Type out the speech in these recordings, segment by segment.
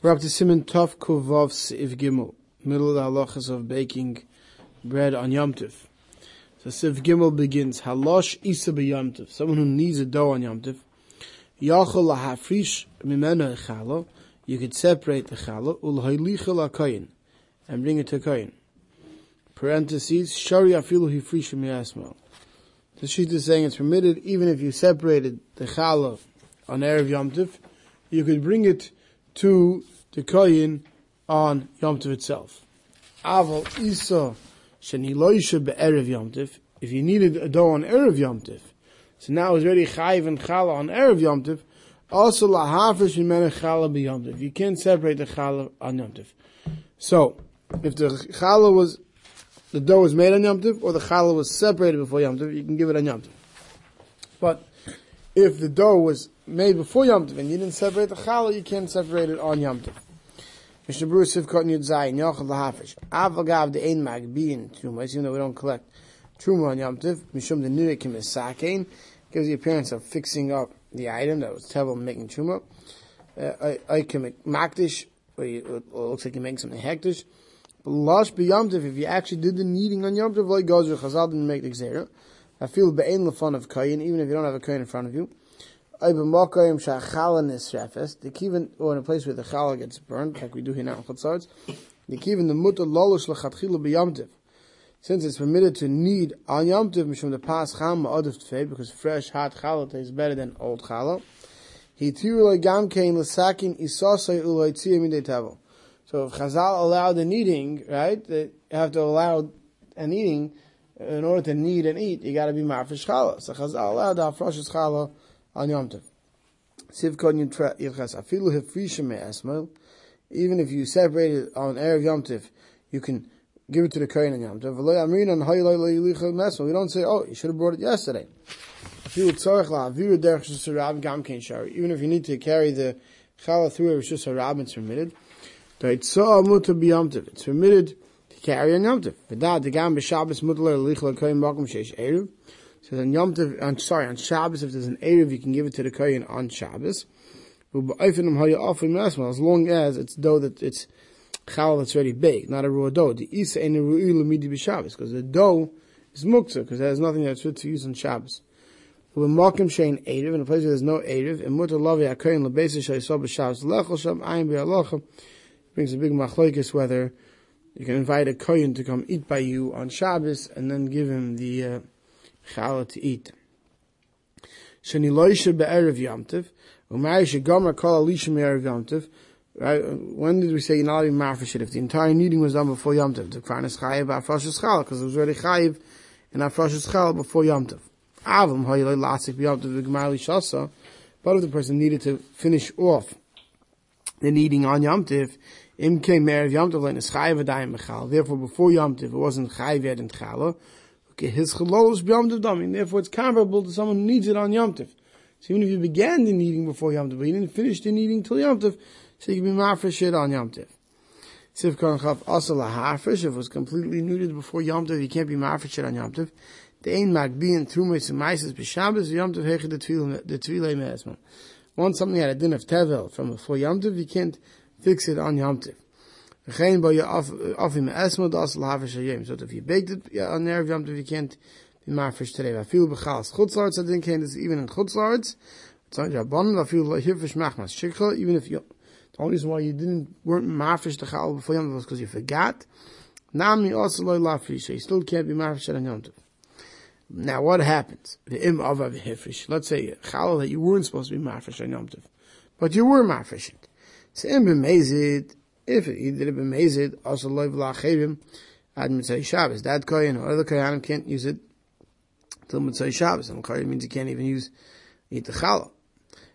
To Simon Tov Kuvov Siv Gimel, middle of the halachas of baking bread on Yom Tiv. So Siv Gimel begins, Halosh Isa Yom Tiv, someone who needs a dough on Yom Tiv. Yachol lahafrish mimena echala, you could separate the chala, ulhaylicha lakayin, and bring it to kayin. Parentheses, shari afilu hifrish miyasmal. The sheet is saying it's permitted even if you separated the chala on Erev Yom Tiv, you could bring it to the koyin on Yom Tov itself. Aval Isa sheni loisha be'erev Yom Tov. If you needed a dough on Erev Yom Tov, so now it's already chayiv and chala on Erev Yom Tov, also lahafish mimene chala be Yom Tov. You can't separate the chala on Yom Tov. So, if the chala was, the dough was made on Yom Tov, or the chala was separated before Yom Tov, you can give it on Yom Tov. But, if the dough was made before Yom Tov and you didn't separate the challah, you can't separate it on Yom Tov. Mishnah Berurah Sivkot Yud Zayin Yochel Lahafish Avagav the Ein Mag Bein Truma even though we don't collect Truma on Yom Tov Mishum the Nurikim is Sakein gives the appearance of fixing up the item that was Tevel making Truma uh, can Makdish or it looks like you're making something hektish but Lush be Yom Tov if you actually did the kneading on Yom Tov like Gozer Chazal didn't make the Xera I feel Be'en Lefon of Kayin even if you don't have a Kayin in front of you the kiven, or in a place where the challah gets burned, like we do here now in Chutzarts, the kiven, the mutter lolosh lechatchila b'yamtiv. Since it's permitted to knead on yamtiv, mishum the pas cham ma'odif tfei, because fresh, hot challah tastes better than old challah. He tiru loy gam kein l'sakin isosay uloy tziyah midei tavo. So if Chazal allowed the kneading, right, they have to allow an eating, in order to knead and eat, you gotta be marfish challah. So Chazal the afrosh challah on Yom Tov. Siv Kon Yilchas Afilu. Even if you separate it on Erev Yom Tov, you can give it to the Kohen on Yom Tov. We don't say, oh, you should have brought it yesterday. Even if you need to carry the challah through a Rab, it's permitted. It's permitted to carry on Yom Tov. So on Yom Tov, on, sorry, on Shabbos, if there's an Erev, you can give it to the Kohen on Shabbos. As long as it's dough that it's chal that's already baked, not a raw dough. The isa ain't a ru'il lemidi b'Shabbos, because the dough is muktzah, because there's nothing that's fit to use on Shabbos. Malkim Shein Erev, in a place where there's no Erev, and Mutter Lavi HaKoyin Lebesis Shayisah B'Shabbos Lechel Sham Ayin B'Alochem, brings a big machlokes whether you can invite a Kohen to come eat by you on Shabbos, and then give him the, uh, challah to eat. Be'erev shegomer kol Right? When did we say you're not even marfashit? If the entire kneading was done before Yom Tov, the Kran is chayiv afrashas chal, because it was already chayiv in afrashas chal before Yom Tov. Avim hoyloi lasik b'Yom Tov v'gmali shasa, but if the person needed to finish off the kneading on Yom Tov, im came me'erev Yom Tov, is chayiv adayim b'chal. Therefore, before Yom Tov, it wasn't chayiv yet in Okay, his chalos b'yom tov damim. Therefore, it's comparable to someone who needs it on Yom Tov. So even if you began the kneading before Yom Tov, but you didn't finish the kneading till Yom Tov, so you can be mafresh it on Yom Tov. Siv Kan Chav also lahafresh, if it was completely kneaded before Yom Tov, you can't be mafresh it on Yom Tov. The ein magbiin trumas and maises b'Shabbos Yom Tov hechid the tvilei me'esman. Once something had a din of tevel from before Yom Tov, you can't fix it on Yom Tov. So if you baked it on there Yom Tov, you can't be marfish today. I feel bechals chutzlarts. I think this even in chutzlarts. It's not rabbanon. I feel hirfish machmas shikha. Even if you, the only reason why you didn't weren't marfish the chal before Yom Tov was because you forgot. Nami also loy lafish. So you still can't be marfish on Yom Tov. Now what happens? Let's say chal that you weren't supposed to be marfish on Yom Tov, but you were marfish it. So im b'mezid if he did it b'mezid, also loiv la'achirim, ad mitzay Shabbos. That kohen or other kohanim can't use it till mitzay Shabbos. And kohen means he can't even use, eat the challah.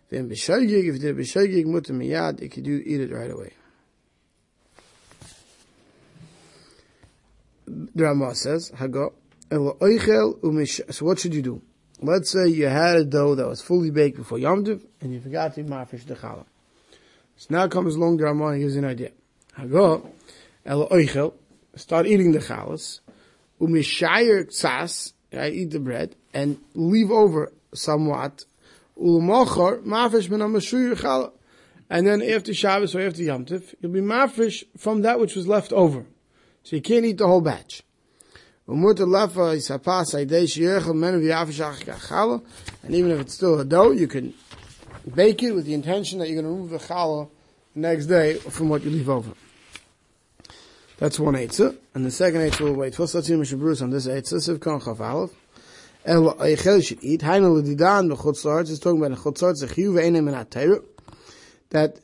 Then b'shoigig, if he did b'shoigig mutter miyad, he could do, eat it right away. The Ramah says, Hago, so what should you do? Let's say you had a dough that was fully baked before Yom Tov, and you forgot to mafish the challah. So now comes along the Ramah and gives an idea. Hago, el oichel, start eating the chalas, umishayer tzas, I eat the bread, and leave over somewhat, ulmochor, mafish min amashuyir challah. and then after Shabbos or after Yom Tif, you'll be mafresh from that which was left over. So you can't eat the whole batch. And even if it's still a dough, you can bake it with the intention that you're going to remove the challah the next day from what you leave over. That's one eitzah. And the second eitzah will wait. First, let's Mr. Bruce on this eitzah. Siv Kan Chaf Aleph. El Eichel should eat. Hainu L'didan B'chutz La'aretz is talking about a chutz La'aretz, a chiyuv ve'enem in That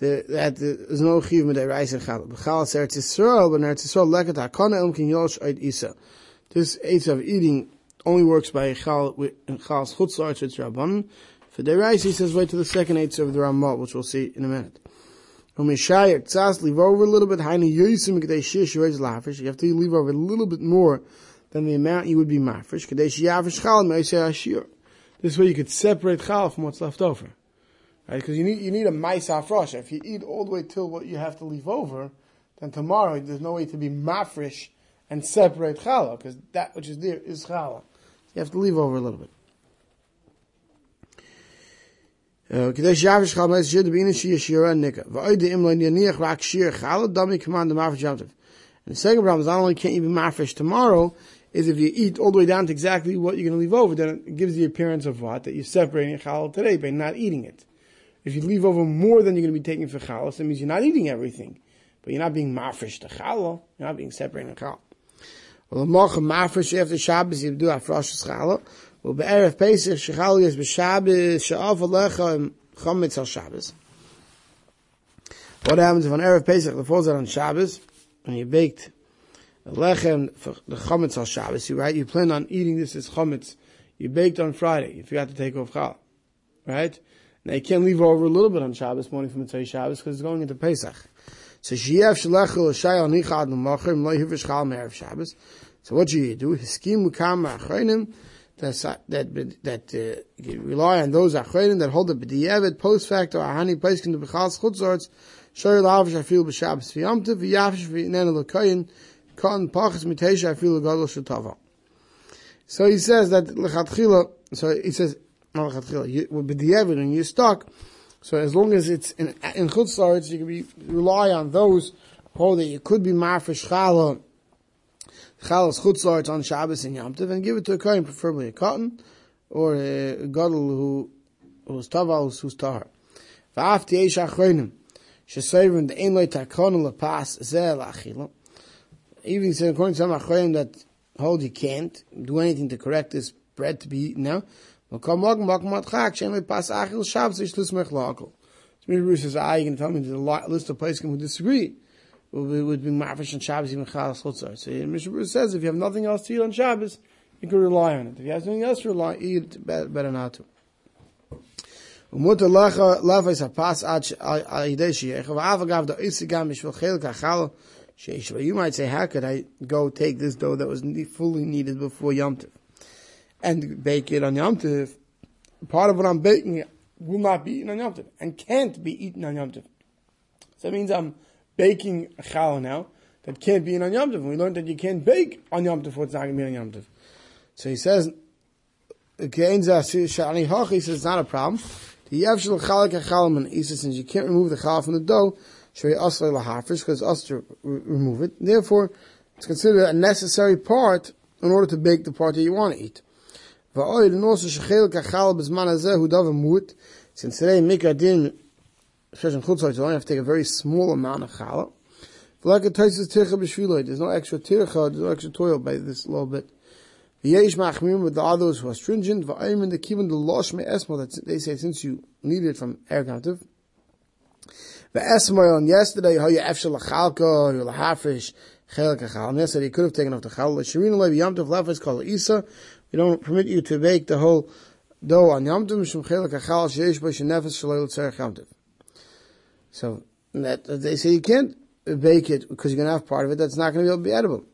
the, that there's no chiyuv midei reis and challah. B'chal Eretz Yisrael, but Eretz Yisrael leket ha'kona el kin yosh oid isa. This eitzah of eating only works by chal, in chal's chutz La'aretz, it's Rabban. For the reis, he says, wait to the second eitzah of the Ramah, which we'll see in a minute. Umishayek tzas, leave over a little bit. Hainu yosim k'dei shish yoretz lafish. You have to leave over a little bit more than the amount you would be mafresh. K'dei shiyafish chal me'isei ashir. This way you could separate chal from what's left over. Right? Because you need, you need a mais afrosh. If you eat all the way till what you have to leave over, then tomorrow there's no way to be mafresh and separate challah, because that which is there is challah. You have to leave over a little bit. כדי שיאפש חל מייס שיר דבינה שיר שירה nika. V'oide im lo yaniach rak shir chala, dami command the mafresh yomtiv. And the second problem is not only can't you be mafresh tomorrow, is if you eat all the way down to exactly what you're going to leave over, then it gives the appearance of what? That you're separating challah today by not eating it. if you leave over more than you're going to be taking for challah, that means you're not eating everything. But you're not being mafresh to challah, you're not being separating challah. Well, the mafresh after Shabbos, you do afrosh challah, well, be'erev Pesach, shechal yes b'Shabbos, she'af alecha chametz al Shabbos. What happens if on Erev Pesach, the falls out on Shabbos, and you baked lechem for the chametz al Shabbos, you, right? You plan on eating this as chametz. You baked on Friday. You forgot to take off chal. Right? Now you can't leave over a little bit on Shabbos morning from Mitzvah Shabbos because it's going into Pesach. So sheyev shalechel l'shay al nichad l'machir m'lo yivish chal me'erev Shabbos. So what you do? Hiskim ukam ma'achreinim that that uh, rely on those achredim that hold the b'di'evet post facto ahani in the b'chal chutzarts shoyer lavish afil b'shabbos v'yamtiv v'yafish v'inen l'koyin kon pachas mitesha afil l'gadol shetava. So he says that lechatchila. So he says b'di'evet and you're stuck. So as long as it's in in chutzarts, you can be rely on those hold that you could be marfish chala chalas chutzlarts on Shabbos and Yom Tov and give it to a kohen, preferably a cotton, or a gadol who who's taval who's tahar. V'af tiesh achronim shesayrim the ein loy takon lepas zeh lachila. Even according to some achronim that hold you can't do anything to correct this bread to be eaten now. Makam magam magam matchak shem lepas achil Shabbos ish lusmech lakel. So Mr. Bruce says, ah, you can tell me the list of places who disagree would be mafish on Shabbos even chalas chutzar. So Mr. Bruce says if you have nothing else to eat on Shabbos, you can rely on it. If you have something else to rely, eat better, better not to. ומותר לך לפס הפס עד על ידי שיח, ואף אגב דו איסי גם בשביל חלק החל שיש, you might say, how could I go take this dough that was fully needed before Yom Tov And bake it on Yom Tov? Part of what I'm baking will not be eaten on Yom Tov and can't be eaten on Yom Tov. So that means I'm baking challah now that can't be eaten on Yom Tov. We learned that you can't bake on Yom Tov what's not going to be on Yom Tov. So he says, he says it's not a problem. He says since you can't remove the challah from the dough, because us to remove it. Therefore, it's considered a necessary part in order to bake the part that you want to eat. And also Shechel Kachal Bezman Azeh Hudav Since today Mikadin especially in chutzah, you only have to take a very small amount of challah. Like a taisis tircha b'shviloi, there's no extra tircha, there's no extra toil by this little bit. V'yesh machmim with the others who are stringent, v'ayim in the kivin the that they say since you need it from ergativ. Ve'esmo on yesterday, how you efshel lachalka, you lahafish, chelak achal. Yesterday you could have taken off the chal. Shirina loy v'yamtiv lafes kol isa. We don't permit you to bake the whole dough on yamtiv, mishum chelak achal, yamtiv. So that they say you can't bake it because you're going to have part of it that's not going to be able to be edible.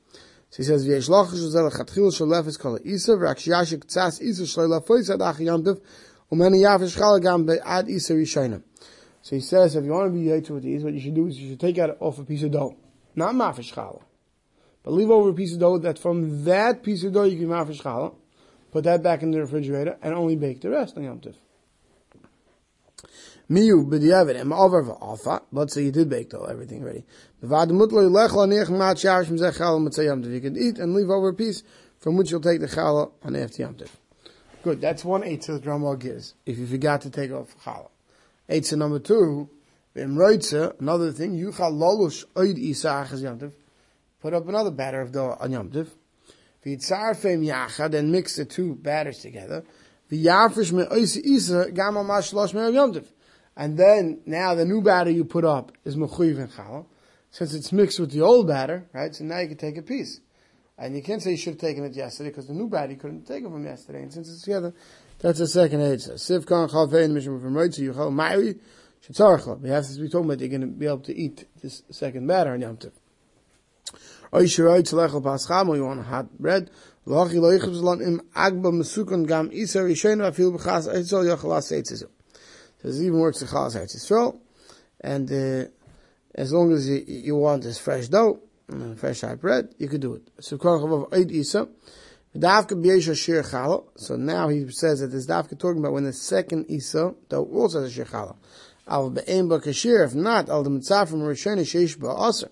So he says, "V'yesh lachish uzel chatchil shalef is called isa v'rak shiyashik tzas isa yamtiv umeni yafish chalagam be'ad isa rishayim." So he says, if you want to be yaitz with these, what you should do is you should take out off a piece of dough, not mafish challah, but leave over a piece of dough that from that piece of dough you can mafish challah, put that back in the refrigerator, and only bake the rest on yamtiv. Miyu b'diavad and over v'alfa. Let's say you did bake though, everything ready. You can eat and leave over a piece from which you'll take the challah on after Yom Tov. Good, that's one eitzah the Ramah gives, if you forgot to take off challah. Eitzah number two, another thing, yuchal lolush oid isa achas Yom Tov. Put up another batter of dough on Yom Tov. V'yitzar fem yachad, and mix the two batters together. V'yafresh me oisi isa gam al mashlosh me Yom Tov. And then, now the new batter you put up is mechuyiv and. Since it's mixed with the old batter, right, so now you can take a piece. And you can't say you should have taken it yesterday because the new batter you couldn't take it from yesterday. And since it's together, that's the second age. Siv kan chalvein mishim from right, so you shetzarachla. We have to be talking about you're going to be able to eat this second batter on Yom Tov. Or you should write you want hot bread. Lochi lo yichib zlon im agba mesukon gam isa rishenu afil b'chas eitzol yochel as eitzizu. So this even works to Chalas Yisrael. And uh, as long as you, you want this fresh dough, and fresh hot bread, you could do it. So So now he says that this dafka talking about when the second isa, though also has a shir chala. Al be'em kashir, if not, al from Rishon sheish ba'aser.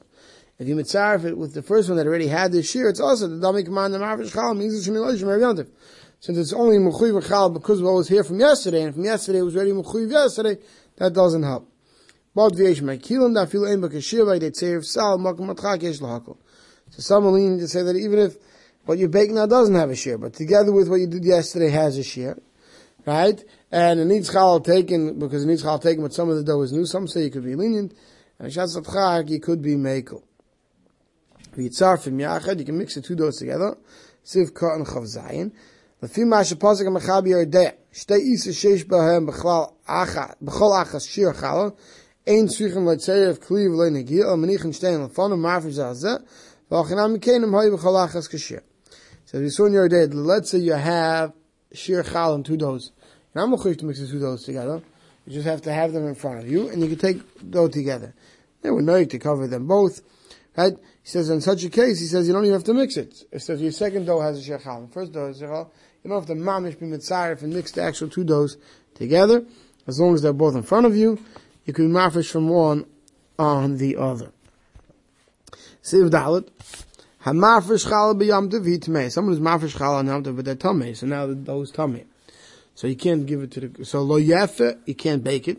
If you mitzvah it with the first one that already had the shir, it's also the dami command the mafish chala means it's shemilashim since it's only Mechuyiv Chal because what was here from yesterday, and from yesterday it was already Mechuyiv yesterday, that doesn't help. But v'yesh ma'kilim da fil ein b'kashir by detzeir sal makom matchak yesh lahakol. So some are leaning to say that even if what you're baking now doesn't have a share, but together with what you did yesterday has a share, right? And it needs challah taken because it needs challah taken, but some of the dough is new. Some say you could be lenient, and shatz chag you could be makel. V'yitzar from yachad, you can mix the two doughs together. Siv ka chav zayin. L'fi ma shepazik amachabi yerdeh. Shtei isa sheish bahem b'chlal acha, b'chol achas shir chalal. Ein suchen leitzeyev kliv leinegi, al menichen stein lefanum marfish zazeh. V'achinam mikenem hoi b'chol achas kashir. So if you saw in your day, let's say you have shir chal and two doughs. And I'm not to mix the two doughs together. You just have to have them in front of you, and you can take dough together. They were nice to cover them both. Right? He says in such a case, he says you don't even have to mix it. It says your second dough has a shir chal, first dough has a shir you don't have to mamish be mitzaref and mix the actual two doughs together. As long as they're both in front of you, you can mafish from one on the other. Siv Dalit. Hamafish chala b'yam tov Someone who's mafish chala on yam tov, but they're tamei. So now the dough's tamei. So you can't give it to the, so lo yefe, you can't bake it.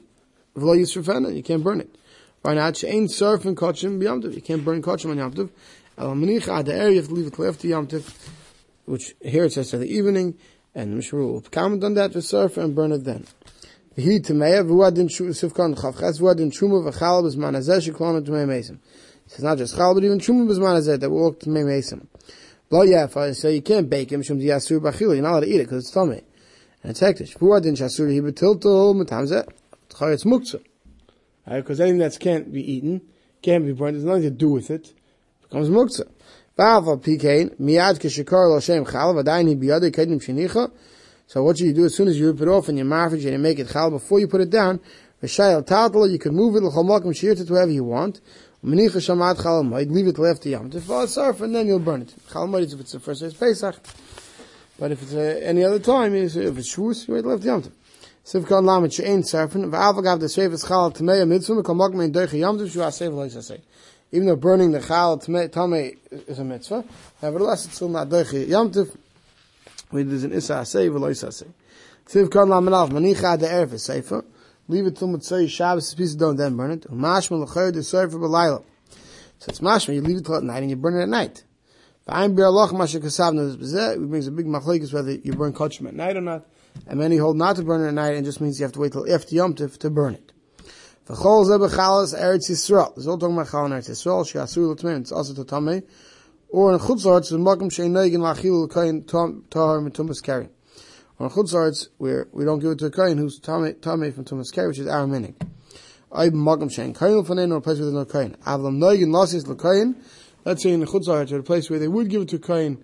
V'lo yisrafena, you can't burn it. Why not? She'ain surf and kachim b'yam tov. You can't burn kachim on yam tov. El manicha ad you have to leave it left to yam tov which here it says to the evening, and Mishra will comment on that, surf and burn it then. He Tameya, Vuadin Sufkan Chavchas, Vuadin Chuma Vachal Bizman Azeh, Shiklon Tamei It's not just Chal, but even Chuma Bizman Azeh, that will look Tamei Mason. Lo Yafa, so you can't bake him, Shum Yasur Bachil, you're not allowed to eat it, because it's tummy. And it's hectic. Vuadin Shasur, he betilto, Matamzeh, Charetz Muktzah. Right, because anything that can't be eaten, can't be burned, there's nothing to do with it, it becomes Muktzah. So what you do as soon as you rip it off and you marfish and you make it chal before you put it down? You can move it to wherever you want. Leave it left to yam surf and then you'll burn it. Chal if it's the first day of Pesach. But if it's uh, any other time, if it's shvus, you wait kan lamet. V'aval gav the sefer chal tmei mitzvah, tov, even though burning the chal tame is a mitzvah, nevertheless it's still not doichi yamtiv, where there's an isa asay, v'lo isa asay. Tiv kan la menaf, manicha de erf sefer, leave it till mitzvah, Shabbos, piece of don't then burn it, umashma l'chayr de sefer b'layla. So it's mashma, you leave it till at night and you burn it at night. V'ayim bir aloch masha kasavna bezeh, it brings a big machlekes whether you burn kachim at night or not, and many hold not to burn it at night, and just means you have to wait till after Yom Tiv to burn it. V'chol ze b'chalas Eretz Yisrael. There's all talking about chal in Eretz Yisrael, she asur l'tmein, it's also to tamei. Or in chutzarts, the makom shein neigin lachil l'kayin tahar mitumas kari. Or in chutzarts, where we don't give it to a kain who's tamei from kari, which is our minig. Ay makom shein kain l'fanein, or a place where there's no kain. Avlam neigin lasis l'kayin, let's say in the chutzarts, or a place where they would give it to a kain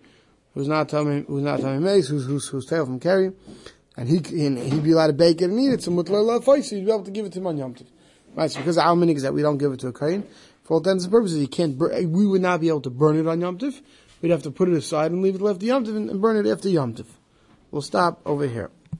who's not tamei, who's not tamei meis, who's, who's, who's tail from kari, and he, and he'd be allowed to bake it and eat it, so mutlar la so he'd be able to give it to him on. Right, so because our minig is that we don't give it to a kain, for all intents and purposes, you can't. We would not be able to burn it on Yom Tiv. We'd have to put it aside and leave it left to Yom Tiv and burn it after Yom Tiv. We'll stop over here.